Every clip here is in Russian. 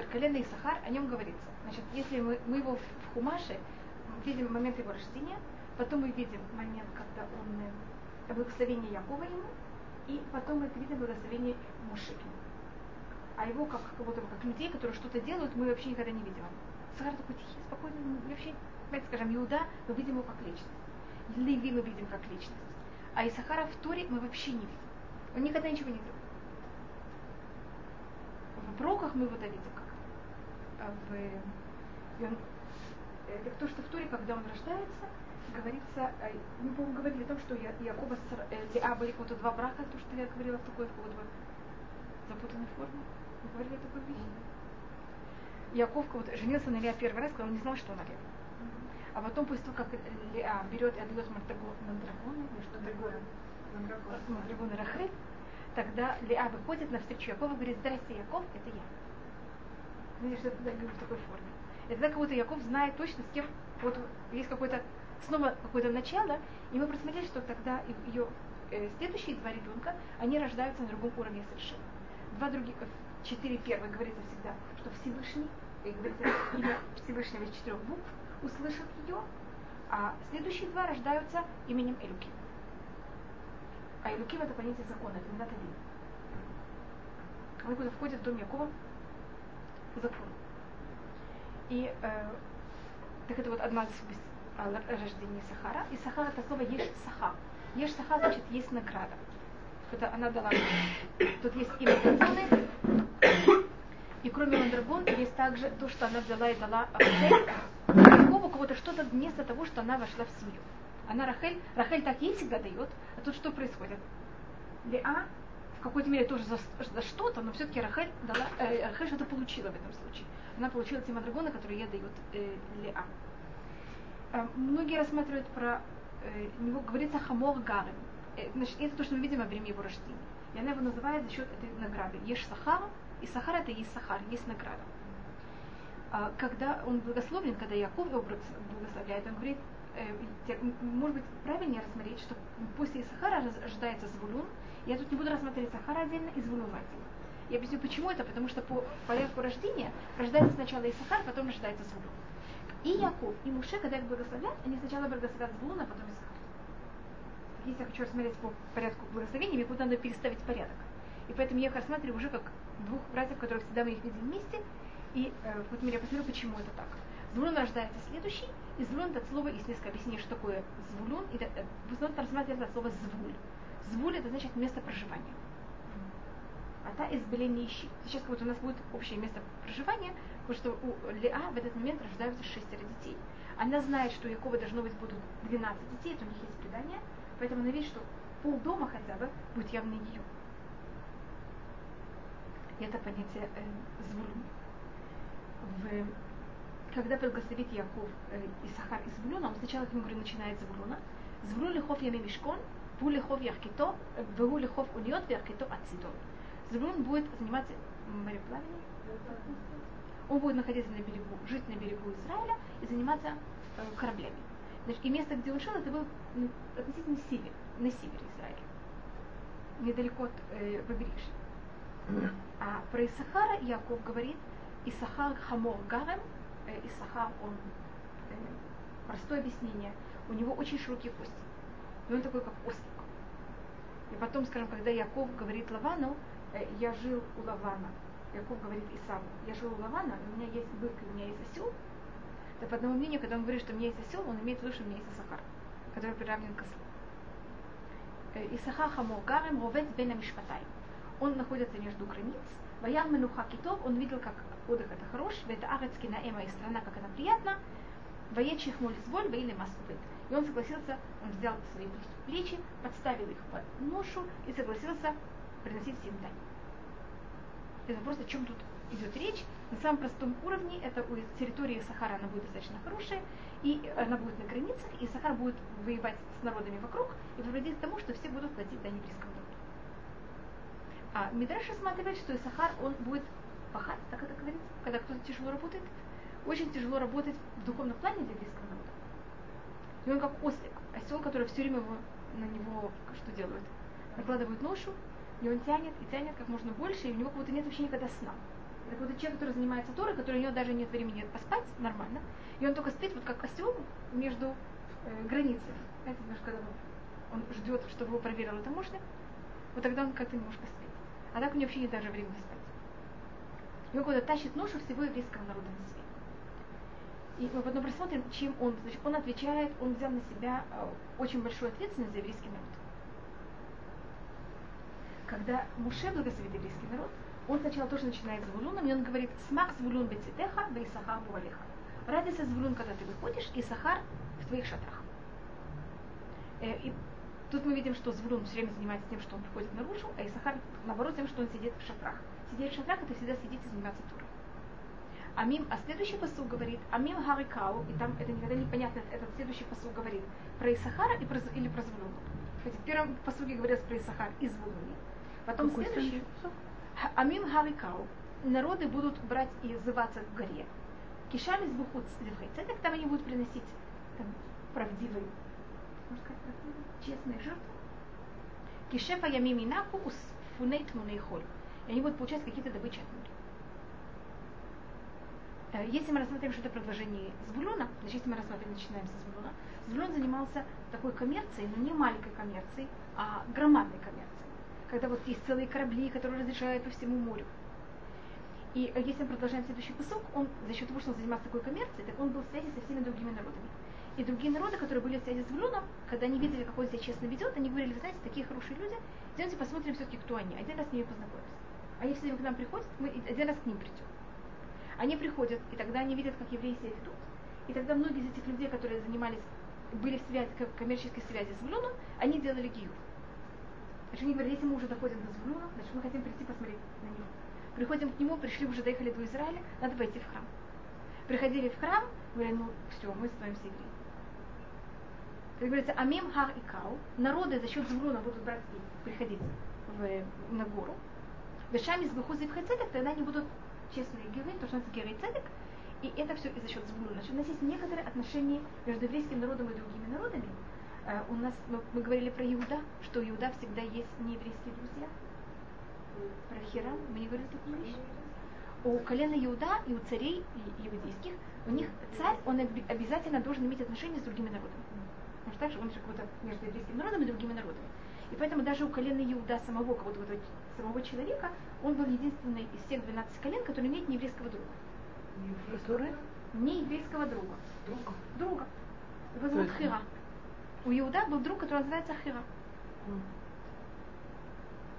Бесер, колено и Сахар, о нем говорится. Значит, если мы, мы его в, Хумаше видим момент его рождения, потом мы видим момент, когда он э, благословение Якова ему, и потом мы видим благословение Муши А его как, как будто как людей, которые что-то делают, мы вообще никогда не видим. Сахар такой тихий, спокойный, мы вообще, давайте скажем, Иуда, мы видим его как личность. Леви мы видим как личность. А Исахара в Туре мы вообще не видим. Он никогда ничего не делает. В броках мы его видим в, и он, это то, что в Туре, когда он рождается, говорится, э, мы, по-моему, говорили о том, что я, Якова с э, Леа были как-то два брака, то, что я говорила в такой вот запутанной форме. Мы говорили о такой вещи. Яков вот, женился на Леа первый раз, когда он не знал, что она Леа. А потом, после того, как Леа берет и отдает Мандрагону, или что такое, Мандрагону Рахель, тогда Леа выходит навстречу Якову и говорит, здрасте, Яков, это я. Видишь, что я говорю в такой форме. Это как будто Яков знает точно с кем, вот есть какой-то, снова какое-то начало, и мы просмотрели, что тогда ее э, следующие два ребенка, они рождаются на другом уровне совершенно. Два других, э, четыре первых говорится всегда, что Всевышний, и говорится имя Всевышнего из четырех букв, услышат ее, а следующие два рождаются именем Элюким. А Элюким это понятие закона, это Минат Адин. Он куда входит в дом Якова по закону. И э, так это вот одна из рождений Сахара. И Сахара это слово Еш Саха. Еш Саха значит есть награда. Это она дала. Тут есть имя Драгоны. И кроме Мандрагон есть также то, что она взяла и дала Рахель. Якова кого-то что-то вместо того, что она вошла в семью. Она Рахель, Рахель так ей всегда дает, а тут что происходит? Леа в какой-то мере тоже за, за что-то, но все-таки Рахель, дала, э, Рахель что-то получила в этом случае. Она получила те мадрагоны, которые ей дает э, Леа. Э, многие рассматривают про э, него, говорится Хамор Гарем. Э, значит, это то, что мы видим во время его рождения. И она его называет за счет этой награды. Ешь Сахар, и Сахар это есть Сахар, есть награда. А, когда он благословен, когда Яков его благословляет, он говорит, э, может быть, правильнее рассмотреть, что после Сахара рождается Звулун. Я тут не буду рассматривать Сахара отдельно и Звулун отдельно. Я объясню, почему это, потому что по порядку рождения рождается сначала Исахар, потом рождается Звулун. И Яков, и Муше, когда их благословят, они сначала благословят Звулуна, а потом Исахар. Если я хочу рассмотреть по порядку благословения, мне будет надо переставить порядок. И поэтому я их рассматриваю уже как двух братьев, которых всегда мы их видим вместе. И э, вот я посмотрю, почему это так. Звулун рождается следующий, и звулун это слово, есть несколько объяснений, что такое звулун, и это, в основном рассматривается это слово звуль. Звуль это значит место проживания. А та ищи. Сейчас вот у нас будет общее место проживания, потому что у Леа в этот момент рождаются шестеро детей. Она знает, что у Якова должно быть будут 12 детей, это у них есть предание, поэтому она видит, что полдома хотя бы будет явно ее. И это понятие э, звулун. В когда благословит Яков э, Исахар из Звулуна, он сначала к нему говорит, начинает с Звулуна. Звулун лихов ями мешкон, ву лихов яркито, ву лихов униот яркито ацидон. Звулун будет заниматься мореплаванием. Он будет находиться на берегу, жить на берегу Израиля и заниматься э, кораблями. Значит, и место, где он жил, это был ну, относительно север, на севере Израиля. Недалеко от э, побережья. А про Исахара Яков говорит, Исахар Хамор Гарем, э, Исахар, он э, простое объяснение, у него очень широкие кости. И он такой, как ослик. И потом, скажем, когда Яков говорит Лавану, э, я жил у Лавана, Яков говорит Исаву, я жил у Лавана, у меня есть бык, у меня есть осел, то по одному мнению, когда он говорит, что у меня есть осел, он имеет в виду, что у меня есть Исахар, который приравнен к ослу. Э, Исахар Хамор Гарем, Ровец Бен Мишпатай. Он находится между границ, Ваяр Менуха Китов, он видел, как отдых это хорош, это Арецки Наэма и страна, как она приятна, Ваечих Молисболь, Ваили Масубет. И он согласился, он взял свои плечи, подставил их под ношу и согласился приносить всем дань. Это вопрос, о чем тут идет речь. На самом простом уровне это у территории Сахара она будет достаточно хорошая, и она будет на границах, и Сахар будет воевать с народами вокруг и приводить к тому, что все будут платить дань народу. А Мидраш рассматривает, что Исахар, он будет пахать, так это говорится, когда кто-то тяжело работает. Очень тяжело работать в духовном плане для еврейского народа. И он как ослик, осел, который все время его, на него что делают? Накладывают ношу, и он тянет и тянет как можно больше, и у него как будто нет вообще никогда сна. Это какой-то человек, который занимается Торой, который у него даже нет времени поспать нормально. И он только спит вот как осел между э, границами. Знаете, немножко, когда он ждет, чтобы его проверил таможня, вот тогда он как-то немножко спит. А так у него вообще нет даже времени спать. И он куда тащит ношу всего еврейского народа на себе. И мы потом посмотрим, чем он. Значит, он отвечает, он взял на себя э, очень большую ответственность за еврейский народ. Когда Муше благословит еврейский народ, он сначала тоже начинает с Звулуном, и он говорит, смак Звулун бецитеха, и сахар бувалиха. Радуйся, Звулун, когда ты выходишь, и сахар в твоих шатрах. Э, и тут мы видим, что Звулун все время занимается тем, что он приходит наружу, а Исахар, наоборот, тем, что он сидит в шатрах. Сидеть в шатрах, это всегда сидеть и заниматься турой. А мим, а следующий посыл говорит, а мим харикау, и там это никогда не понятно, этот следующий посыл говорит про Исахара и про, или про Звулуна. Кстати, в первом посуге говорилось про Исахар и Звулуни. Потом Какой следующий, амим харикау, народы будут брать и зываться в горе. Кишами с бухут цедек, там они будут приносить там, правдивые, можно сказать, правдивые, честные жертвы. Кишефа ямиминаку усфунейт мунейхоль. И они будут получать какие-то добычи от моря. Э, если мы рассмотрим что-то продолжение Звулона, значит, если мы рассмотрим, начинаем со Звулона, Звулон занимался такой коммерцией, но не маленькой коммерцией, а громадной коммерцией. Когда вот есть целые корабли, которые разрешают по всему морю. И э, если мы продолжаем следующий посок, он за счет того, что он занимался такой коммерцией, так он был в связи со всеми другими народами. И другие народы, которые были в связи с Влюном, когда они видели, как он себя честно ведет, они говорили, вы знаете, такие хорошие люди, идемте посмотрим все-таки, кто они. Один раз с ними познакомимся. Они все время к нам приходят, мы один раз к ним придем. Они приходят, и тогда они видят, как евреи себя ведут. И тогда многие из этих людей, которые занимались, были в связи, в коммерческой связи с Влюном, они делали гиюр. Значит, они говорили, если мы уже доходим до Звулуна, значит, мы хотим прийти посмотреть на него. Приходим к нему, пришли, уже доехали до Израиля, надо пойти в храм. Приходили в храм, говорили, ну все, мы становимся евреями. Как говорится, Амим Хар и Кау, народы за счет Звулуна будут брать и приходить в, на гору. Вешами с Бухузы в Хацедек, тогда они будут честные геры, то, что называется геры цедек, и это все из-за счет Звулуна. Значит, у нас есть некоторые отношения между еврейским народом и другими народами. Uh, у нас, мы, мы говорили про Иуда, что Иуда всегда есть нееврейские друзья. Про Хирам мы не говорили такую вещь. У колена Иуда и у царей иудейских, у них царь, он обязательно должен иметь отношения с другими народами. Потому что также он же какой-то между еврейским народом и другими народами. И поэтому даже у колена Иуда самого, кого-то самого человека, он был единственный из всех 12 колен, который имеет нееврейского друга. Который? Не еврейского друга. Друга? Друга. Его зовут Хира. У Иуда был друг, который называется Хира. Mm.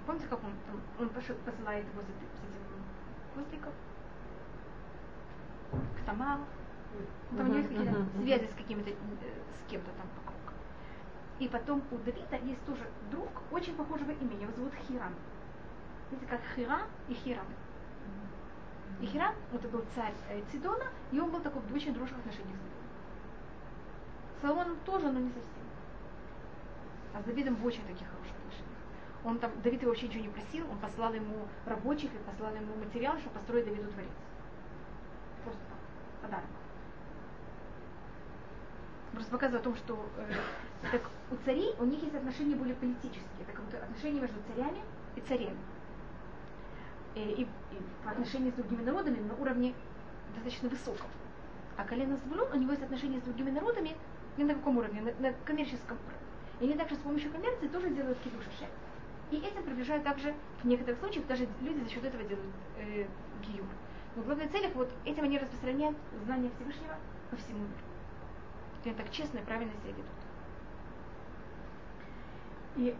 Помните, как он, там, он посылает его с этим козликов? К Тамару. Там у него есть какие-то связи с какими-то, э, с кем-то там вокруг. И потом у Давида есть тоже друг очень похожего имени, его зовут Хирам. Видите, как Хира и Хирам. И Хирам, это был царь э, Цидона, и он был такой в очень дружных отношениях с Давидом. Соломон тоже, но не совсем. А с Давидом в очень таких хороших отношениях. Он там, Давид его вообще ничего не просил, он послал ему рабочих и послал ему материал, чтобы построить Давиду дворец. Просто так, подарок. Просто показываю о том, что э, так, у царей, у них есть отношения более политические, как будто отношения между царями и царями. Э, и, и по отношению с другими народами на уровне достаточно высоком. А колено Звулун, у него есть отношения с другими народами не на каком уровне, на, на коммерческом уровне. И они также с помощью коммерции тоже делают кидуши И этим приближают также, в некоторых случаях, даже люди за счет этого делают э, гиюр. Но в главных целях вот этим они распространяют знания Всевышнего по всему миру. И они так честно и правильно себя ведут. И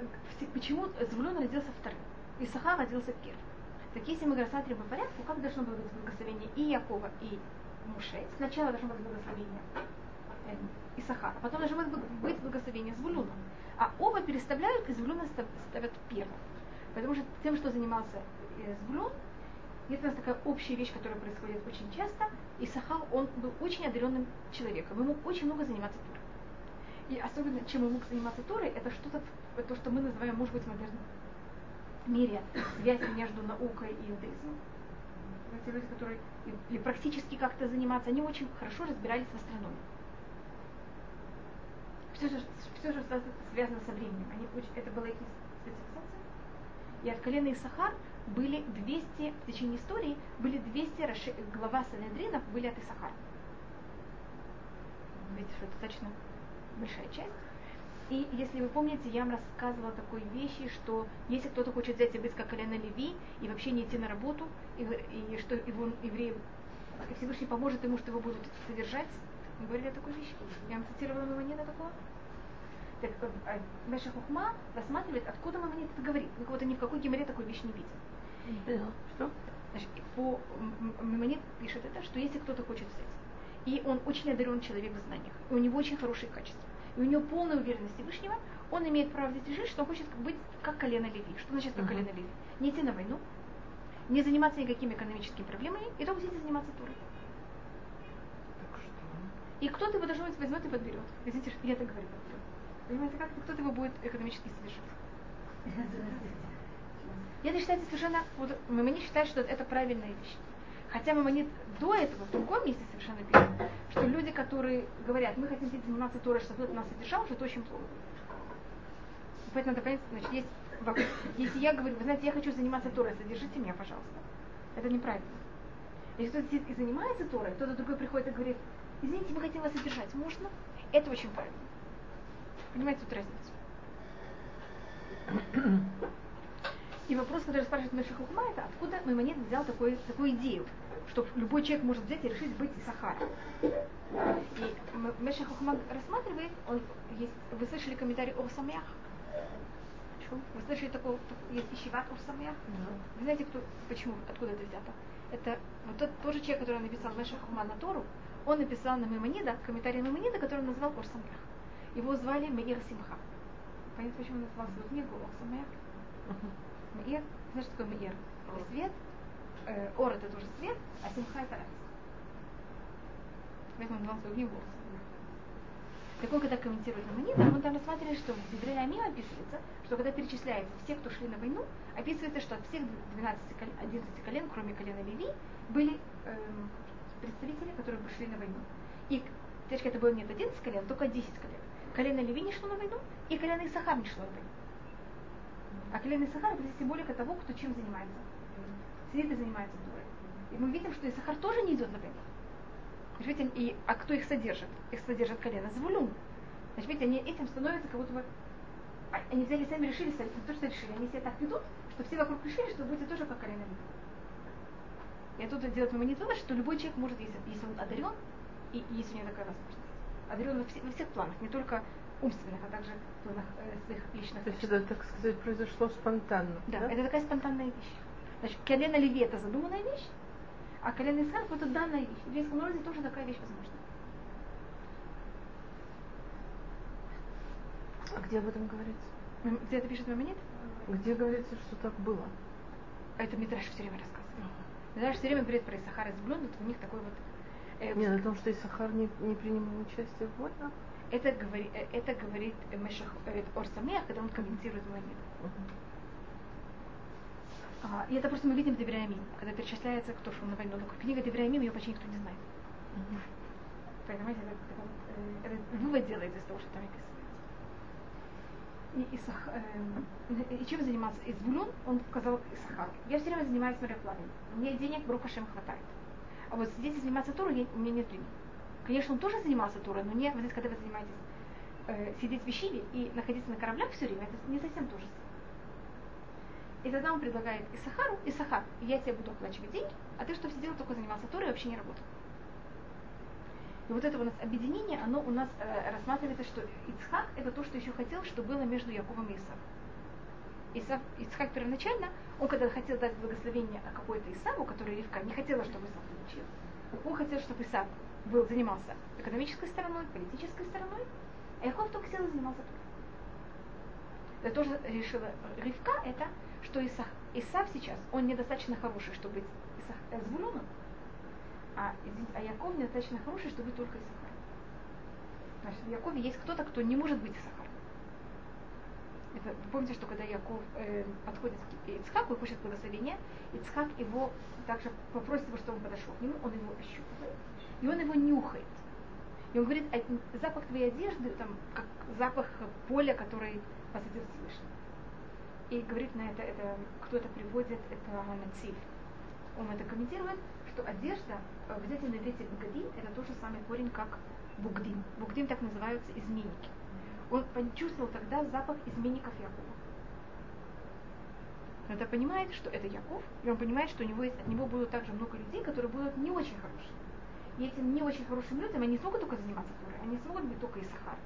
почему Звулон родился вторым? И Саха родился первым. Так если мы рассматриваем по порядку, как должно было быть благословение и Якова, и Муше? Сначала должно быть благословение э, Исахара, потом должно быть благословение Звулуна. А оба переставляют, и Звулуна ставят первым. Потому что тем, что занимался э, Звулун, есть у нас такая общая вещь, которая происходит очень часто. И Сахар, он был очень одаренным человеком. Ему очень много заниматься турой. И особенно, чем он мог заниматься турой, это что-то, то, что мы называем, может быть, в модерном мире связь между наукой и иудаизмом. Эти люди, которые или практически как-то заниматься, они очень хорошо разбирались в астрономии все же, все же связано со временем. Они, это была их специализация. И от колена Исахар были 200, в течение истории, были 200 расши, глава Санедринов были от Исахара. Видите, что это достаточно большая часть. И если вы помните, я вам рассказывала такой вещи, что если кто-то хочет взять и быть как колено Леви, и вообще не идти на работу, и, и что его евреи, Всевышний поможет ему, что его будут содержать, мы говорили о такой вещи. Я вам цитировала Мамонета такого. Так э, Меша Хухма рассматривает, откуда Мамонет это говорит. Ну, кого-то ни в какой геморе такой вещи не видел. Что? Значит, по Мамонет пишет это, что если кто-то хочет взять, и он очень одарен человек в знаниях, и у него очень хорошие качества, и у него полная уверенность Всевышнего, он имеет право взять и жить, что он хочет быть как колено Леви. Что значит как uh-huh. колено Леви? Не идти на войну, не заниматься никакими экономическими проблемами, и только сидеть заниматься турой. И кто-то его должно быть возьмет и подберет. Извините, я так говорю. Понимаете, как кто-то его будет экономически содержать. И это считается совершенно... Вот, не считает, что это правильная вещь. Хотя Мамонит до этого в другом месте совершенно пишет, что люди, которые говорят, мы хотим заниматься Торой, чтобы кто-то нас содержал, что это очень плохо. Поэтому надо понять, значит, есть вопрос. Если я говорю, вы знаете, я хочу заниматься Торой, содержите меня, пожалуйста. Это неправильно. Если кто-то сидит и занимается Торой, кто-то другой приходит и говорит, извините, мы хотим вас содержать, можно? Это очень правильно. Понимаете тут разницу? И вопрос, который спрашивает Меша Хухма, это откуда Маймонид взял такой, такую идею, что любой человек может взять и решить быть Сахаром. И Меша Хухма рассматривает, он есть, вы слышали комментарий о Самях? Вы слышали такого, есть Ищеват о Самях? Вы знаете, кто, почему, откуда это взято? Это вот тот, тот же человек, который написал Меша Хухма на Тору, он написал на Маймонида, комментарий Маймонида, который он назвал Ор Самях. Его звали Меир Симха. Понятно, почему он назвал свою книгу Ор Самях? Меир, знаешь, что такое Меир? Свет, э, Ор это тоже свет, а Симха это радость. Поэтому он свою книгу Ор так он когда комментирует на Манида, он там рассматривает, что в Дебре Амим описывается, что когда перечисляется все, кто шли на войну, описывается, что от всех 12 колен, 11 колен, кроме колена Леви, были эм, представители, которые шли на войну. И теперь это было нет 11 колен, только 10 колен. Колено Леви не шло на войну, и колено Исахар не шло на войну. А колено Исахар это символика того, кто чем занимается. И занимается Торой. И мы видим, что Исахар тоже не идет на войну. Видите, и, а кто их содержит? Их содержит колено Звулюн. Значит, видите, они этим становятся как будто бы... А, они взяли сами решили, не то, что решили, они себя так ведут, что все вокруг решили, что будете тоже как колено И тут делает момент вывод, что любой человек может, если, если он одарен, и, и есть у него такая возможность. Одарен во, все, во всех планах, не только умственных, а также в планах э, своих личных. То есть это, так сказать, произошло спонтанно. Да, да, это такая спонтанная вещь. Значит, колено Леви это задуманная вещь, а колено Исхак это данная вещь. В еврейском народе тоже такая вещь возможна. А где об этом говорится? Где это пишет Мамонит? Где говорится, что так было? А это Митраш все время рассказывает. Митраш все время говорит про Исахар из Блюн, у них такой вот... Э, Нет, о том, что Исахар не, не принимал участие в войнах? Это, говори, э, это говорит Мешах, э, Орсамех, когда он комментирует Мамонит. Uh-huh. А, и это просто мы видим в Девреамим, когда перечисляется, кто шел на войну. Но книга Девреамим, ее почти никто не знает. Mm-hmm. Понимаете, это, это, это, это вывод делается из того, что там. И, Исах, э, и чем занимался Избулюн, он сказал Исахар, я все время занимаюсь мореплаванием, у меня денег Брухашем хватает. А вот здесь заниматься Торой, я, у меня нет времени. Конечно, он тоже занимался Торой, но не, вот здесь, когда вы занимаетесь э, сидеть в Вишиве и находиться на кораблях все время, это не совсем то же самое. И тогда он предлагает Исахару, Исахар, я тебе буду оплачивать деньги, а ты, что сидел, только занимался Торой и вообще не работал. И вот это у нас объединение, оно у нас э, рассматривается, что Ицхак это то, что еще хотел, что было между Яковом и Исавом. Исав, Ицхак первоначально, он когда хотел дать благословение какой-то Исаву, который Ривка не хотела, чтобы Исав получил, он хотел, чтобы Исав был, занимался экономической стороной, политической стороной, а Яков только сел и занимался Торой. Это тоже решила Ривка, это что Исах, Исав сейчас, он недостаточно хороший, чтобы быть Исах, э, Звулуном, а, а Яков недостаточно хороший, чтобы быть только Исахаром. Значит, в Якове есть кто-то, кто не может быть Исахаром. Это, помните, что когда Яков э, подходит к Ицхаку и хочет благословения, Ицхак его также попросит его, чтобы он подошел к нему, он его ощупывает, и он его нюхает. И он говорит, «А запах твоей одежды, там, как запах поля, который посадил Всевышний. И говорит на это, это кто-то приводит, это Нацив. Он это комментирует, что одежда э, в на иврите бгадим это тот же самый корень, как бугдим. Бугдим так называются изменники. Он почувствовал тогда запах изменников Якова. Он это понимает, что это Яков, и он понимает, что у него есть, от него будут также много людей, которые будут не очень хорошие. И этим не очень хорошим людям они смогут только заниматься Торой, они смогут быть только Исахар.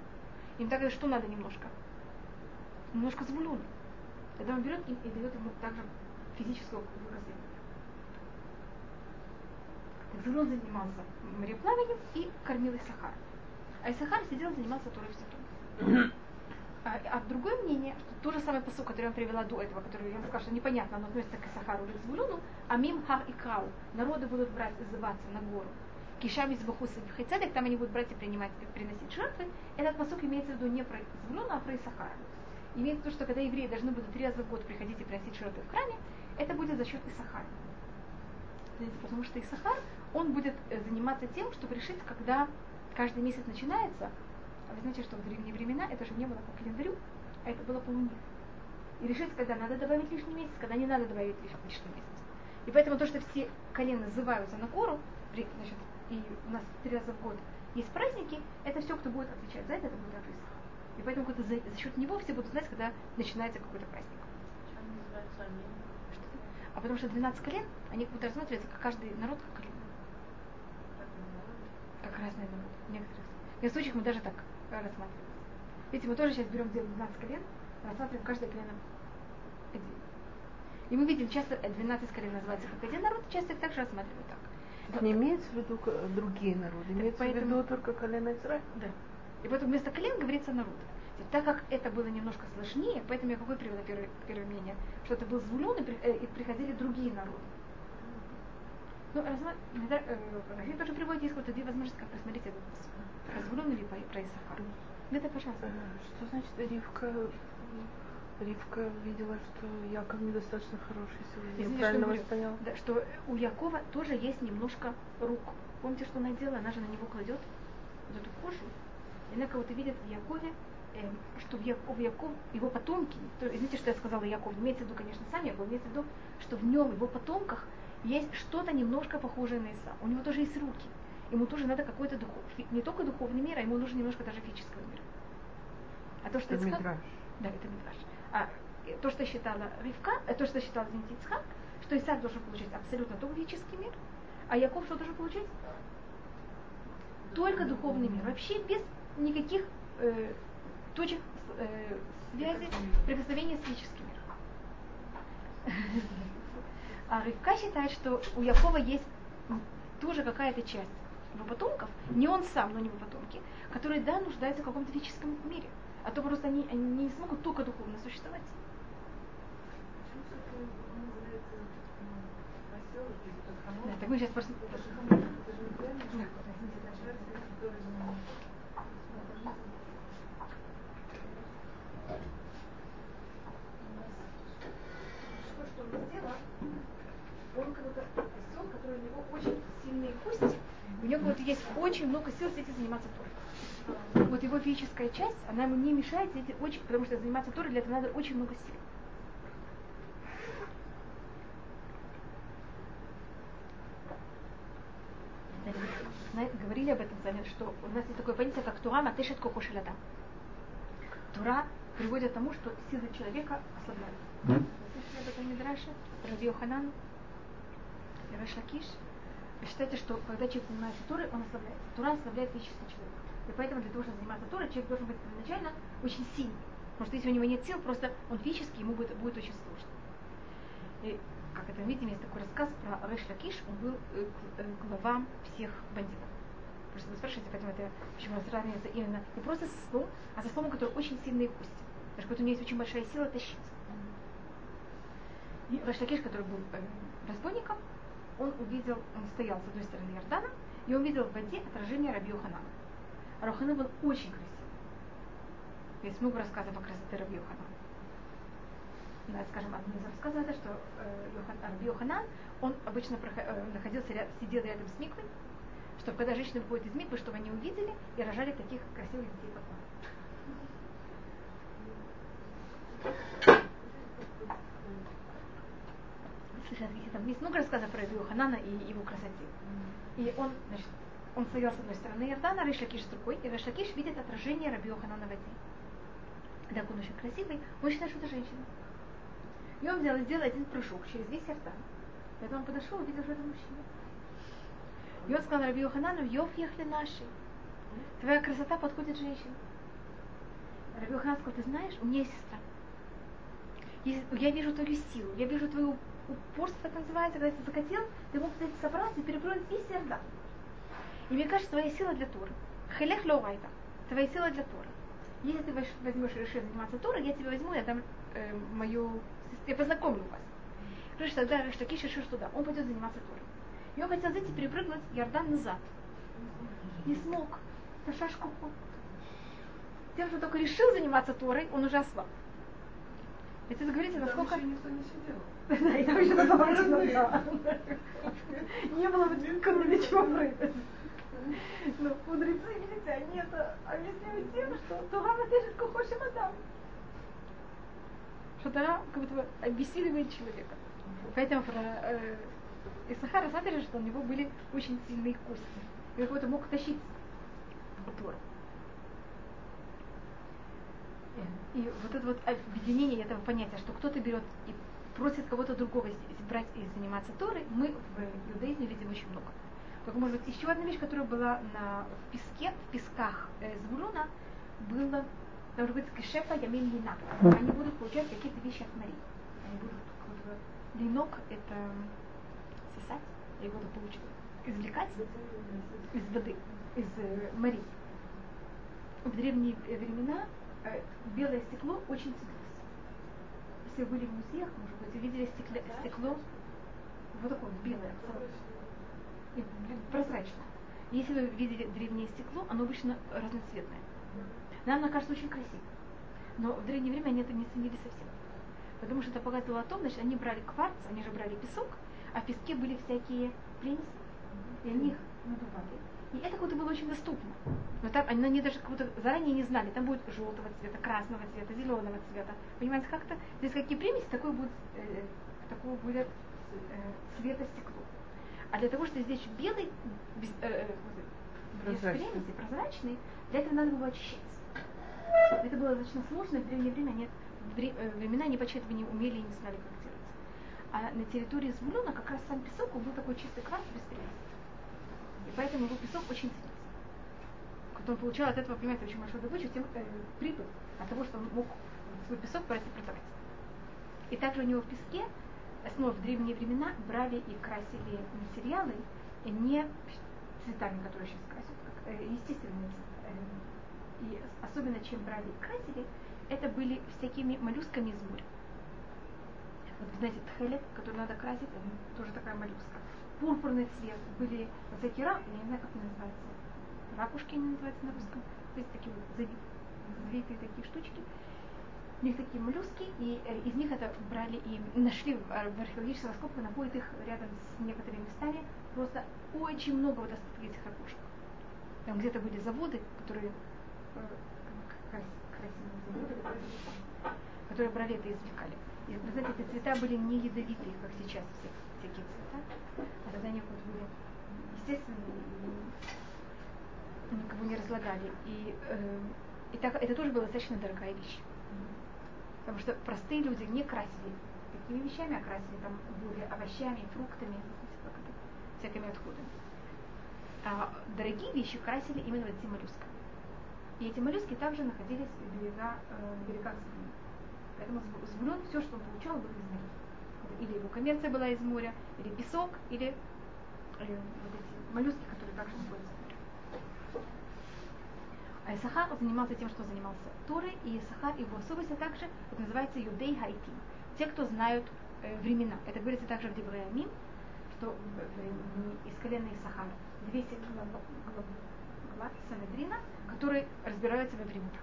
Им тогда что надо немножко? Немножко звулюна. Тогда он берет и, и дает ему также физического выражения. Звулюн занимался мореплаванием и кормил Исахар. А Исахар сидел и занимался Торой все а, а другое мнение, что то же самое посыл, который я привела до этого, который я вам сказала, что непонятно, оно относится к Исахару или к Звулюну, а мим хар и крау, народы будут брать, изываться на гору. Кишам из Бахуса в там они будут брать и принимать, приносить жертвы. Этот посок имеется в виду не про Звулюна, а про Исахара. В виду, что когда евреи должны будут три раза в год приходить и приносить жертвы в храме, это будет за счет Исахара. Потому что Исахар, он будет э, заниматься тем, чтобы решить, когда каждый месяц начинается, а вы знаете, что в древние времена это же не было по календарю, а это было по луне. И решить, когда надо добавить лишний месяц, когда не надо добавить лишний месяц. И поэтому то, что все колены называются на кору, значит, и у нас три раза в год есть праздники, это все, кто будет отвечать за это, это будет Исаха. И поэтому за, за счет него все будут знать, когда начинается какой-то праздник. А потому что 12 колен, они будут рассматриваться как каждый народ как колено. Как разные народы. В некоторых, в некоторых случаях мы даже так рассматривать. Видите, мы тоже сейчас берем 12 колен, рассматриваем каждое колено отдельно. И мы видим, часто 12 колен называется как один народ, часто их также рассматривают так. Не имеется в виду другие народы, имеется поэтому... в виду только колено Израиля. Да. И поэтому вместо колен говорится народ. Так как это было немножко сложнее, поэтому я какое привела первое, первое мнение, что это был звулен, и, э, и приходили другие народы. Ну, иногда, э, тоже приводит, есть вот две возможности, как рассмотреть этот Звулун или про Исахар? Это, пожалуйста. Что значит Ривка? Ривка видела, что Яков недостаточно хороший сегодня. Извините, правильно что, говорю, да, что у Якова тоже есть немножко рук. Помните, что она делала? Она же на него кладет вот эту кожу. Она кого-то видит в Якове, э, что в, Яков, в Яков, его потомки, то, извините, что я сказала Яков, имеется в виду, конечно, сам Яков, имеется в виду, что в нем, его потомках, есть что-то немножко похожее на Иса. У него тоже есть руки ему тоже надо какой-то духов, не только духовный мир, а ему нужно немножко даже физического мира. А то, что это Ицхак, мидраж. Да, это мидраж. А то, что считала Ривка, э, то, что считал извините, Ицхак, что Исаак должен получить абсолютно только физический мир, а Яков что должен получить? Только духовный мир. Вообще без никаких э, точек э, связи, прикосновения с физическим миром. А Ривка считает, что у Якова есть тоже какая-то часть его потомков, не он сам, но не его потомки, которые, да, нуждаются в каком-то физическом мире. А то просто они, они не смогут только духовно существовать. Да, так мы сейчас просто... Он как-то осел, который у него очень сильные кости, у него вот есть очень много сил с этим заниматься Торой. Вот его физическая часть, она ему не мешает, эти очень, потому что заниматься Торой для этого надо очень много сил. говорили об этом с вами, что у нас есть такое понятие, как Тура матешет кокошелада. Тура приводит к тому, что силы человека ослабляют. Слышали об этом Мидраше? Раби Йоханан, Рэш Лакиш? Считается, что когда человек занимается Торой, он ослабляется. Тора ослабляет физический человек. И поэтому для того, чтобы заниматься Торой, человек должен быть изначально очень сильный. Потому что если у него нет сил, просто он физически, ему будет, будет очень сложно. И, как это видим, есть такой рассказ про Рэш Лакиш, он был э, э, глава всех бандитов. Просто вы спрашиваете, поэтому это почему сравнивается именно не просто с ослом, а со сломом, который очень сильные кости. Даже что у него есть очень большая сила тащить. И Лакиш, который был э, разбойником, он увидел, он стоял с одной стороны Иордана, и он видел в воде отражение Раби Йоханана. Рохана был очень красивый. Есть много рассказов о красоте Раби Йоханана. Да, скажем, одно из рассказов это, что э, Раби Йоханан, он обычно э, находился, сидел рядом с Миквой, чтобы когда женщины выходят из Миквы, чтобы они увидели и рожали таких красивых детей, как он. Там есть много рассказов про Раби Ханана и его красоте. И он, значит, он стоял с одной стороны Иордана, Ришлакиш с другой, и Ришлакиш видит отражение Раби Ханана в воде. Так он очень красивый, он считает, что это женщина. И он взял и сделал один прыжок через весь Иордан. Когда он подошел, увидел, что это мужчина. И он сказал Раби Йоханану, Йов ехли наши. Твоя красота подходит женщине. Раби Йохан сказал, ты знаешь, у меня есть сестра. Я вижу твою силу, я вижу твою упорство, так называется, когда ты захотел, ты мог кстати, собраться и перепрыгнуть весь Иордан. И мне кажется, твоя сила для Торы. Хелех ловайта. Твоя сила для Торы. Если ты возьмешь и решишь заниматься Торой, я тебя возьму, я дам э, мою... Я познакомлю вас. Короче, тогда Штакиш решил, что да, он пойдет заниматься Торой. И он хотел зайти перепрыгнуть Иордан назад. Не смог. На шашку Тем, что только решил заниматься Торой, он уже ослаб. Это говорите, насколько... Там еще никто не сидел. Да, и там еще наоборот, Не было бы для чего прыгать. Ну, мудрецы, видите, они это объясняют тем, что Тора натежит кухошим адам. Что Тора как будто бы обессиливает человека. Поэтому про э, Исахара смотришь, что у него были очень сильные кости. И как будто мог тащить Тору. И вот это вот объединение этого понятия, что кто-то берет и просит кого-то другого брать и заниматься Торой, мы в иудаизме видим очень много. Только, может быть, еще одна вещь, которая была на, в песке, в песках э, Звулуна, было, там говорится, кешефа ямин линак. Они будут получать какие-то вещи от Марии. Они будут, вот, линок это сосать, я его получить, извлекать из воды, из э, Марии. В древние времена э, белое стекло очень ценилось. Если вы были в музеях, может быть, видели стекло, стекло вот такое белое, прозрачно. Если вы видели древнее стекло, оно обычно разноцветное. Нам оно кажется очень красивым. Но в древнее время они это не ценили совсем. Потому что это показывало о том, значит, они брали кварц, они же брали песок, а в песке были всякие плинсы, и они их надували. И это как будто было очень доступно. Но там они, они даже как будто заранее не знали, там будет желтого цвета, красного цвета, зеленого цвета. Понимаете, как-то здесь какие примеси, такой будет, э, такого будет э, цвета стекло. А для того, чтобы здесь белый, без, э, э без примеси, прозрачный, для этого надо было очищать. Это было достаточно сложно, в древнее время нет, э, времена они почти не умели и не знали, как делать. А на территории Звулюна как раз сам песок, он был такой чистый кварц без примеси. И поэтому его песок очень ценится. Когда он получал от этого, понимаете, очень большую добычу, тем э, прибыль от того, что он мог свой песок брать и продавать. И также у него в песке, снова в древние времена, брали и красили материалы не цветами, которые сейчас красят, как э, естественные цвета. Э, и особенно чем брали и красили, это были всякими моллюсками из моря. Вот, знаете, тхелек, который надо красить, тоже такая моллюска пурпурный цвет, были рак, я не знаю, как они называются, ракушки они называются на русском, то есть такие вот завитые такие штучки. У них такие моллюски, и э, из них это брали и нашли в, археологических раскопках, находят их рядом с некоторыми местами, просто очень много вот этих ракушек. Там где-то были заводы, которые э, красивые заводы, которые брали это и извлекали. И, вы знаете, эти цвета были не ядовитые, как сейчас все, всякие цвета, а тогда они вот были естественные и никого не разлагали. И, э, и так, это тоже была достаточно дорогая вещь. Потому что простые люди не красили такими вещами, а красили там более овощами, фруктами, всякими отходами. А дорогие вещи красили именно вот этим моллюсками. И эти моллюски также находились в берега, э, берегах. Поэтому Звулун все, что он получал, было из моря. Или его коммерция была из моря, или песок, или э, вот эти моллюски, которые также море. А Исахар занимался тем, что занимался Торой, и Исахар, его особенность а также, это называется Юдей Хайтим. Те, кто знают э, времена. Это говорится также в Дебреямим, что в, из колена Исахара 200 глав, Санедрина, которые разбираются во временах.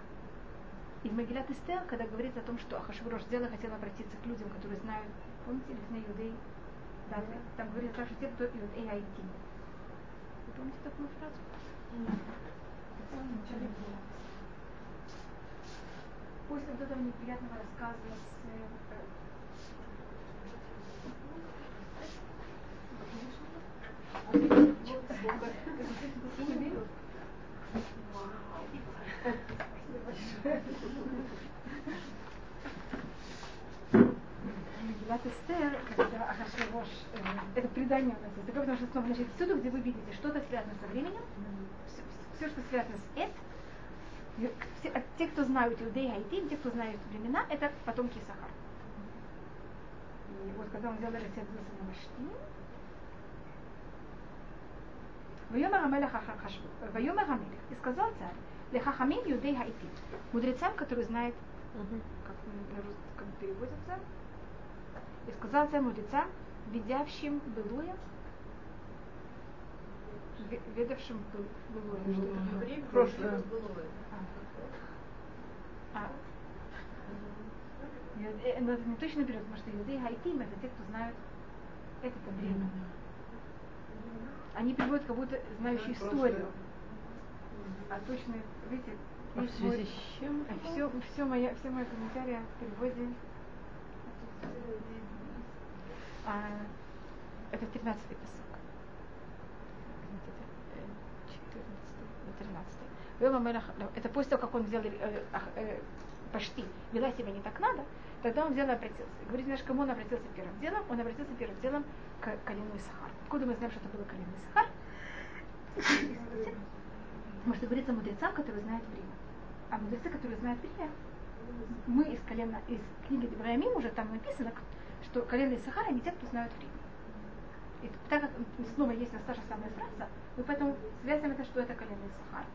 И в Магилат Эстер, когда говорится о том, что Ахашвирош сделал, хотел обратиться к людям, которые знают, помните, Лифней Юдей, да, там говорится также те, кто Юдей Айти. Вы помните такую фразу? После вот этого неприятного рассказа с, э, Мегилат Эстер, когда Ахашвирош, э, это предание у нас есть, такое, потому что снова, значит, всюду, где вы видите что-то связано со временем, все, все что связано с Эт, все, те, кто знают Иудеи Хайтим, те, кто знают времена, это потомки Сахар. И вот когда он взял Ресет на Вашти, ויאמר המלך ויאמר המלך, и сказал царь, лехахамим юдей хайтим, мудрецам, которые знают, как, как переводится, и сказал царь мудрецам, видявшим былое, ведавшим былое, что это? Прошлое. А. Но это не точно берет, потому что юдей хайтим это те, кто знают это время. Они переводят как будто знающие историю. А точно, видите, а в связи с чем? Все, все, моя, все мои комментарии в переводе а, это 13 писок. 13 Это после того, как он взял э, э, почти вела себя не так надо, тогда он и обратился. Говорит, знаешь, кому он обратился первым делом? Он обратился первым делом к колену Исахар. Откуда мы знаем, что это было Исахар? Потому что говорится мудрецам, которые знают время. А мудрецы, которые знают время, мы из колена, из книги Ибраимим уже там написано, что колено Исахара не те, кто знают время. И так как снова есть у нас та же самая фраза, мы поэтому связываем это, что это колено Исахара.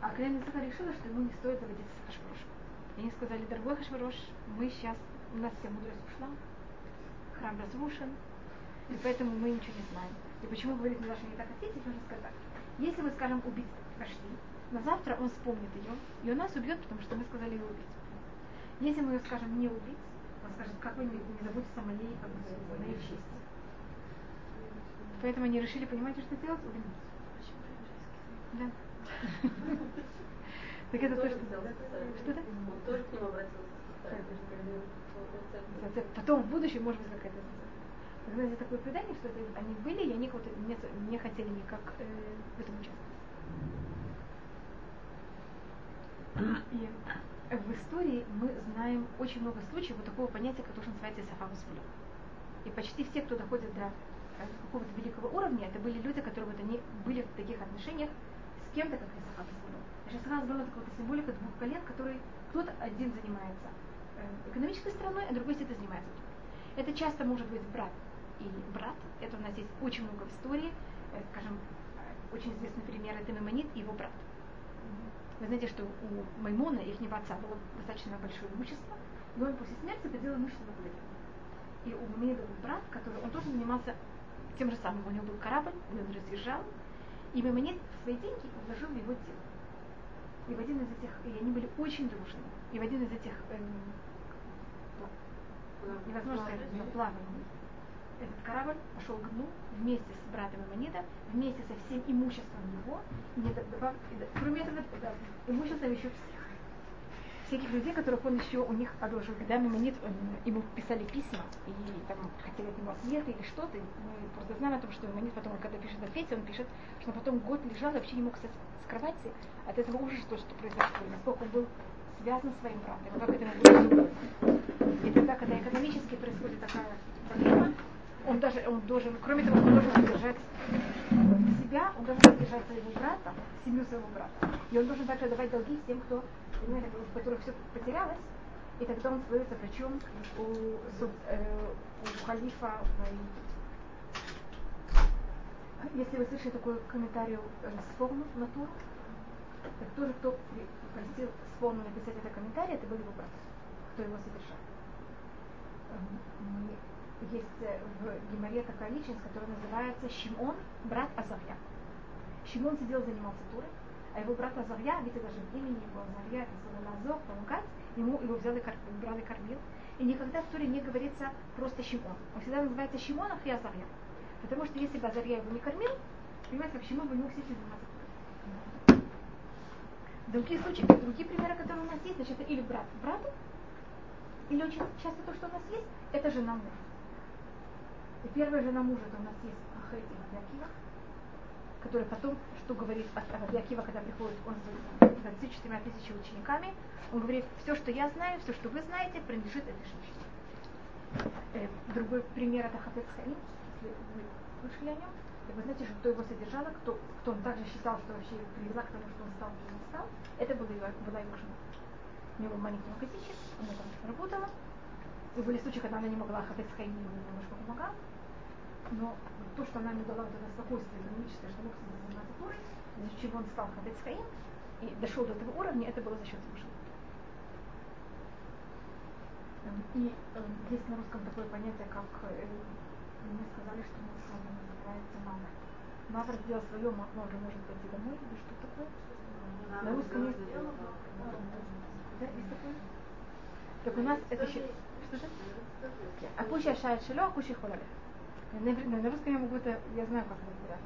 А колено Исахара решила, что ему не стоит заводиться с Хашварошем. И они сказали, дорогой Хашварош, мы сейчас, у нас вся мудрость ушла, храм разрушен, и поэтому мы ничего не знаем. И почему говорит Милаша не так хотите, нужно сказать. Если мы скажем убить пошли, на завтра он вспомнит ее, и он нас убьет, потому что мы сказали ее убить. Если мы ее скажем не убить, он скажет, как вы не, не заботитесь о моей, как бы, моей чести. Поэтому они решили, понимаете, что делать? Убить. Да. Так это то, что... Что-то? Он тоже к ним обратился. Потом в будущем может быть какая-то знаете, такое предание, что это они были, и они вот не, не хотели никак э, в этом участвовать. И в истории мы знаем очень много случаев вот такого понятия, которое называется Сафа И почти все, кто доходит до э, какого-то великого уровня, это были люди, которые вот они были в таких отношениях с кем-то, как Исаха Значит, Исаха была такая символика двух колен, который кто-то один занимается э, экономической стороной, а другой это занимается. Это часто может быть брат и брат. Это у нас есть очень много в истории. Э, скажем, очень известный пример это Мемонит и его брат. Вы знаете, что у Маймона, их отца, было достаточно большое имущество, но он после смерти поделил имущество половину. И у Мемонида был брат, который, он тоже занимался тем же самым. У него был корабль, он разъезжал, и Мемонид свои деньги вложил в его дело. И в один из этих, и они были очень дружны. И в один из этих эм, невозможно сказать, плаваний, этот корабль пошел к дну вместе с братом Иманида, вместе со всем имуществом его, и не добав... кроме этого, да, имуществом еще всех. Всяких людей, которых он еще у них одолжил. Когда Мимонит, ему писали письма, и там хотели от него ответы или что-то, мы просто знаем о том, что Мимонит потом, когда пишет ответе, он пишет, что он потом год лежал и вообще не мог встать с кровати от этого ужаса, что, произошло, насколько он был связан своим братом, как это И тогда, когда экономически происходит такая проблема, он даже, он должен, кроме того, он должен содержать себя, он должен содержать своего брата, семью своего брата. И он должен также давать долги всем, кто, у которых все потерялось, и тогда он становится врачом у, э, у халифа Если вы слышали такой комментарий э, с форуму на тур, так тоже кто просил с форума написать этот комментарий, это был его брат, кто его содержал. Есть э, в Гимаре такая личность, которая называется Шимон, брат Азарья. Шимон сидел, занимался Турой, а его брат Азарья, видите, даже в имени его Азарья, это Лазор, помогать, ему его взял и брал и кормил. И никогда в Туре не говорится просто Шимон. Он всегда называется Шимон, а Азарья. Потому что если бы Азарья его не кормил, понимаете, Шимон бы не мог сидеть и заниматься. Другие случаи, другие примеры, которые у нас есть, значит, это или брат брату, или очень часто то, что у нас есть, это жена мужа. И первая жена мужа, это у нас есть Шахарит и Раби Акива, который потом, что говорит о Раби Акива, когда приходит он с 24 тысячами учениками, он говорит, все, что я знаю, все, что вы знаете, принадлежит этой женщине. Э, другой пример это Хафец Хаим, если вы слышали о нем. И вы знаете, что кто его содержала, кто, кто он также считал, что вообще привела к тому, что он стал, где он стал, это была, была его жена. У него маленький магазинчик, она там работала. И были случаи, когда она не могла Хафец Хаим немножко помогал. Но то, что она ему дала вот это спокойствие экономическое, что мог себе заниматься Торой, из-за чего он стал Хафец Хаим, и дошел до этого уровня, это было за счет его жены. И э, есть на русском такое понятие, как э, мне сказали, что муж называется мавр. Мавр сделал свое, мавр может пойти домой, или что такое? На русском есть... Да, есть такое? Так у нас это еще... Что это? Акуши ашает шело, акуши холале. На, на русском я могу это... Я знаю, как это знаю.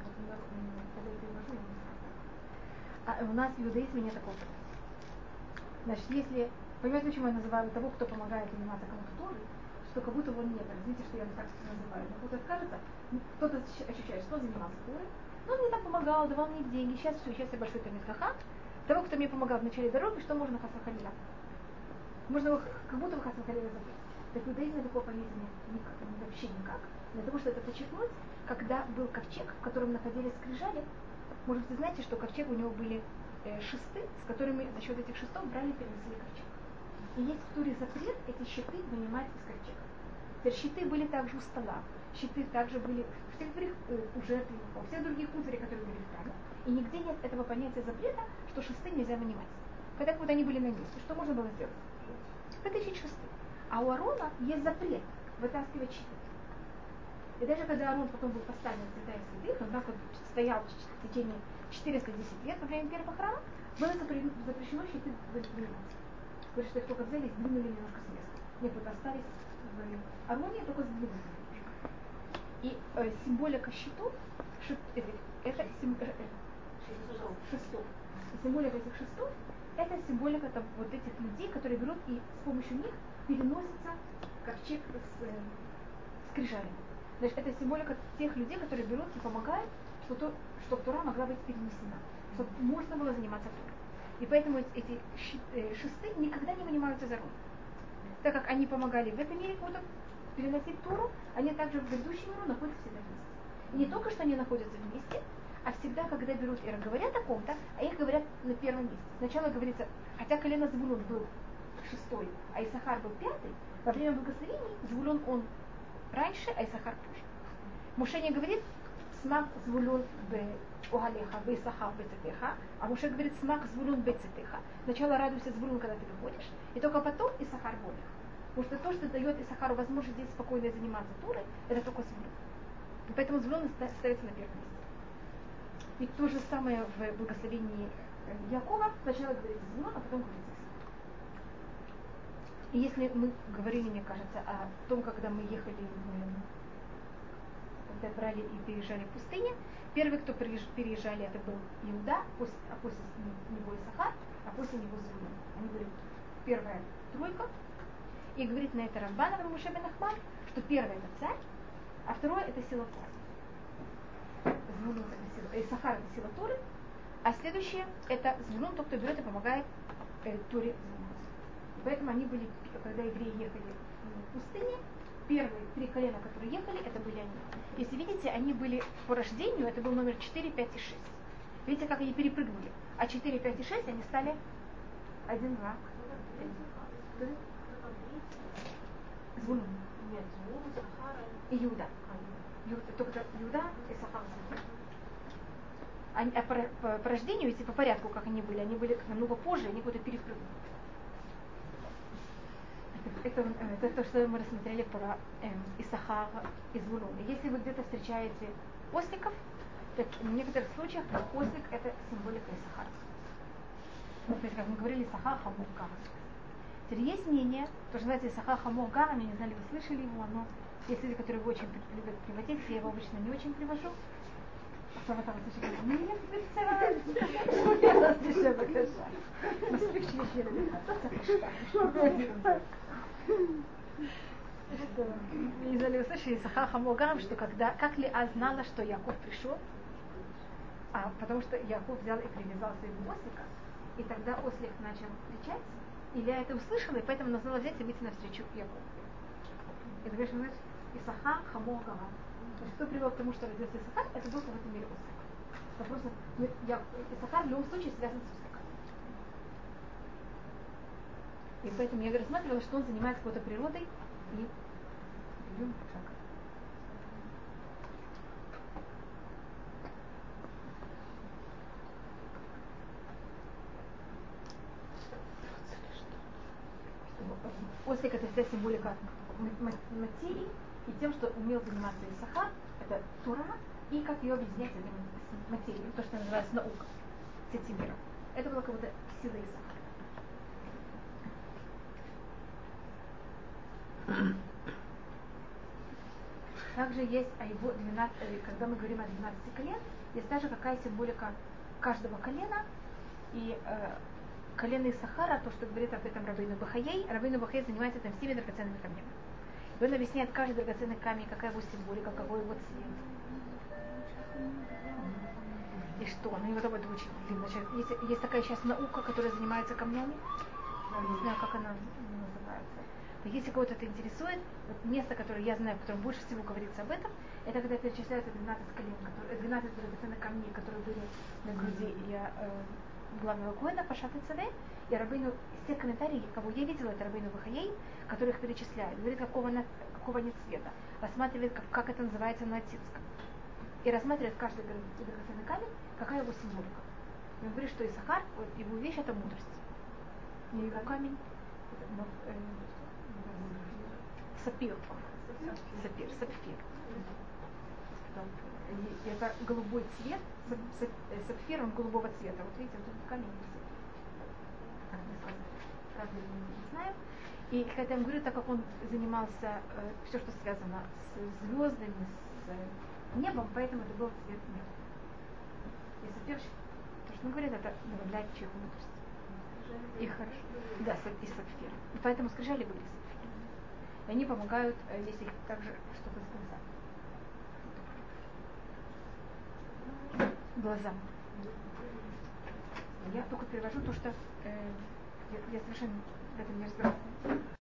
А у нас в иудаизме нет такого. Значит, если Понимаете, почему я называю того, кто помогает заниматься кому-то Торой, что как будто он не был. Видите, что я так называю. Но кто-то скажется, кто-то ощущает, что он занимался Торой, ну, он мне так помогал, давал мне деньги, сейчас все, сейчас я большой Тамид Хаха. Того, кто мне помогал в начале дороги, что можно Хасахалила? Можно его, как будто бы Хасахалила забыть. Так в иудаизме такого нет, никак, вообще никак. Для того, чтобы это подчеркнуть, когда был ковчег, в котором находились скрижали, может, вы знаете, что ковчег у него были э, шесты, с которыми за счет этих шестов брали и переносили ковчег. И есть в Туре запрет эти щиты вынимать из ковчега. Теперь щиты были также у стола, щиты также были у всех других э, у жертвенников, у всех других пузырей, которые были в храме. И нигде нет этого понятия запрета, что шесты нельзя вынимать. Когда вот они были на месте, что можно было сделать? Вытащить шесты. А у Арона есть запрет вытаскивать щиты. И даже когда Арон потом был поставлен в святая святых, он так вот стоял в течение 410 лет во время первого храма, было запрещено щиты вынимать говорит, что их только взяли и сдвинули немножко с места. Нет, вот остались в Ароне, только сдвинули немножко. И э, символика щитов, шит, это, это сим, э, э, шестов. Символика этих шестов, это символика там, вот этих людей, которые берут и с помощью них переносится ковчег с э, скрижалями. Значит, это символика тех людей, которые берут и помогают, чтобы, чтобы Тура могла быть перенесена, чтобы можно было заниматься Турой. И поэтому эти э, шесты никогда не вынимаются за руку. Так как они помогали в этом мире кому-то переносить Туру, они также в предыдущем миру находятся всегда вместе. И не только что они находятся вместе, а всегда, когда берут и говорят о ком-то, а их говорят на первом месте. Сначала говорится, хотя колено Звулун был шестой, а Исахар был пятый, во время благословений Звулун он раньше, а Исахар позже. Мушение говорит, смак Звулун Огалеха, Бейсаха, Бецетеха, а Муше говорит смак звулун Бецетеха. Сначала радуйся звулун, когда ты выходишь, и только потом и Сахар более. Потому что то, что дает Исахару возможность здесь спокойно заниматься турой, это только звулун. И поэтому звулун ставится на первом месте. И то же самое в благословении э, Якова. Сначала говорится звулун, а потом говорится Если мы говорили, мне кажется, о том, когда мы ехали в когда брали и переезжали в пустыне, Первый, кто переезжали, это был Иуда, а после него Исахар, а после него Звулун. Они были первая тройка. И говорит на это Рамбан Рамуше бен Ахман, что первое это царь, а второе это сила Торы. Звулун это сила, Исахар это сила Торы, а следующее это Звулун, тот, кто берет и помогает э, Торе заниматься. Поэтому они были, когда евреи ехали в пустыне, первые три колена, которые ехали, это были они. Если видите, они были по рождению, это был номер 4, 5 и 6. Видите, как они перепрыгнули. А 4, 5 и 6 они стали 1, 2, Звулун. Нет, Звулун, Сахара. И Юда. Только Юда и Сахара. Они, а по, по, по рождению, если по порядку, как они были, они были намного позже, они куда-то перепрыгнули это, э, это то, что мы рассмотрели про э, Исахар и Звулун. Если вы где-то встречаете осликов, так в некоторых случаях ослик – это символика Исахара. Например, как мы говорили, Исахар – хамур. Теперь есть мнение, то, что знаете, Исахар – хамур я не знаю, вы слышали его, но есть люди, которые его очень любят приводить, я его обычно не очень привожу. Особенно там слышали, ну, я специально, я вас еще покажу. Мы слышали, что из услышали Сахар Хамогаром, что когда, как ли А знала, что Яков пришел, а потому что Яков взял и привязал своего ослика, и тогда ослик начал кричать, и Лея это услышала, и поэтому назвала взять и выйти навстречу Якову. Это, конечно, значит, Исахар Хамогарам. То есть, что привело к тому, что родился Исахар, это был в этом мире ослик. Вопрос, Исахар в любом случае связан с осликом. И поэтому я рассматривала, что он занимается какой-то природой и шаг. Ослик это вся символика материи и тем, что умел заниматься Исахар, это Тура, и как ее объединять с материей, то, что называется наука, сетимира. Это была как будто сила Исахара. Также есть о его 12, э, когда мы говорим о 12 колен, есть также какая символика каждого колена. И э, колено Сахара, то, что говорит об этом Рабейну Бахаей, Рабейну Бахаей занимается там всеми драгоценными камнями. И он объясняет каждый драгоценный камень, какая его символика, какой его цвет. И что? Ну, вот это очень длинно. Есть, есть такая сейчас наука, которая занимается камнями. Не знаю, как она. Если кого-то это интересует, вот место, которое я знаю, в котором больше всего говорится об этом, это когда перечисляются 12 колен, которые, 12 драгоценных камней, которые были на груди я, э, главного коина Пашат и Цаде, и Рабыну, все комментарии, кого я видела, это Рабыну Вахаей, которых перечисляют, говорит, какого, какого нет цвета, рассматривает, как, как это называется на ацитском. И рассматривает каждый драгоценный камень, какая его символика. И он говорит, что Исахар, его вещь это мудрость. И его камень, это, э, сапир. Сапир, сапфир. Это голубой цвет, сапфир, он голубого цвета. Вот видите, тут камень Правда, не знаю. И когда я говорю, так как он занимался э, все, что связано с звездами, с небом, поэтому это был цвет неба. И сапфир, то, что он говорит, это добавляет человеку мудрость. И хорошо. Да, и сапфир. И поэтому скрижали были. И они помогают, э, если также что-то сказать. Глаза. Я только привожу то, что э, я, я совершенно в этом не разбираюсь.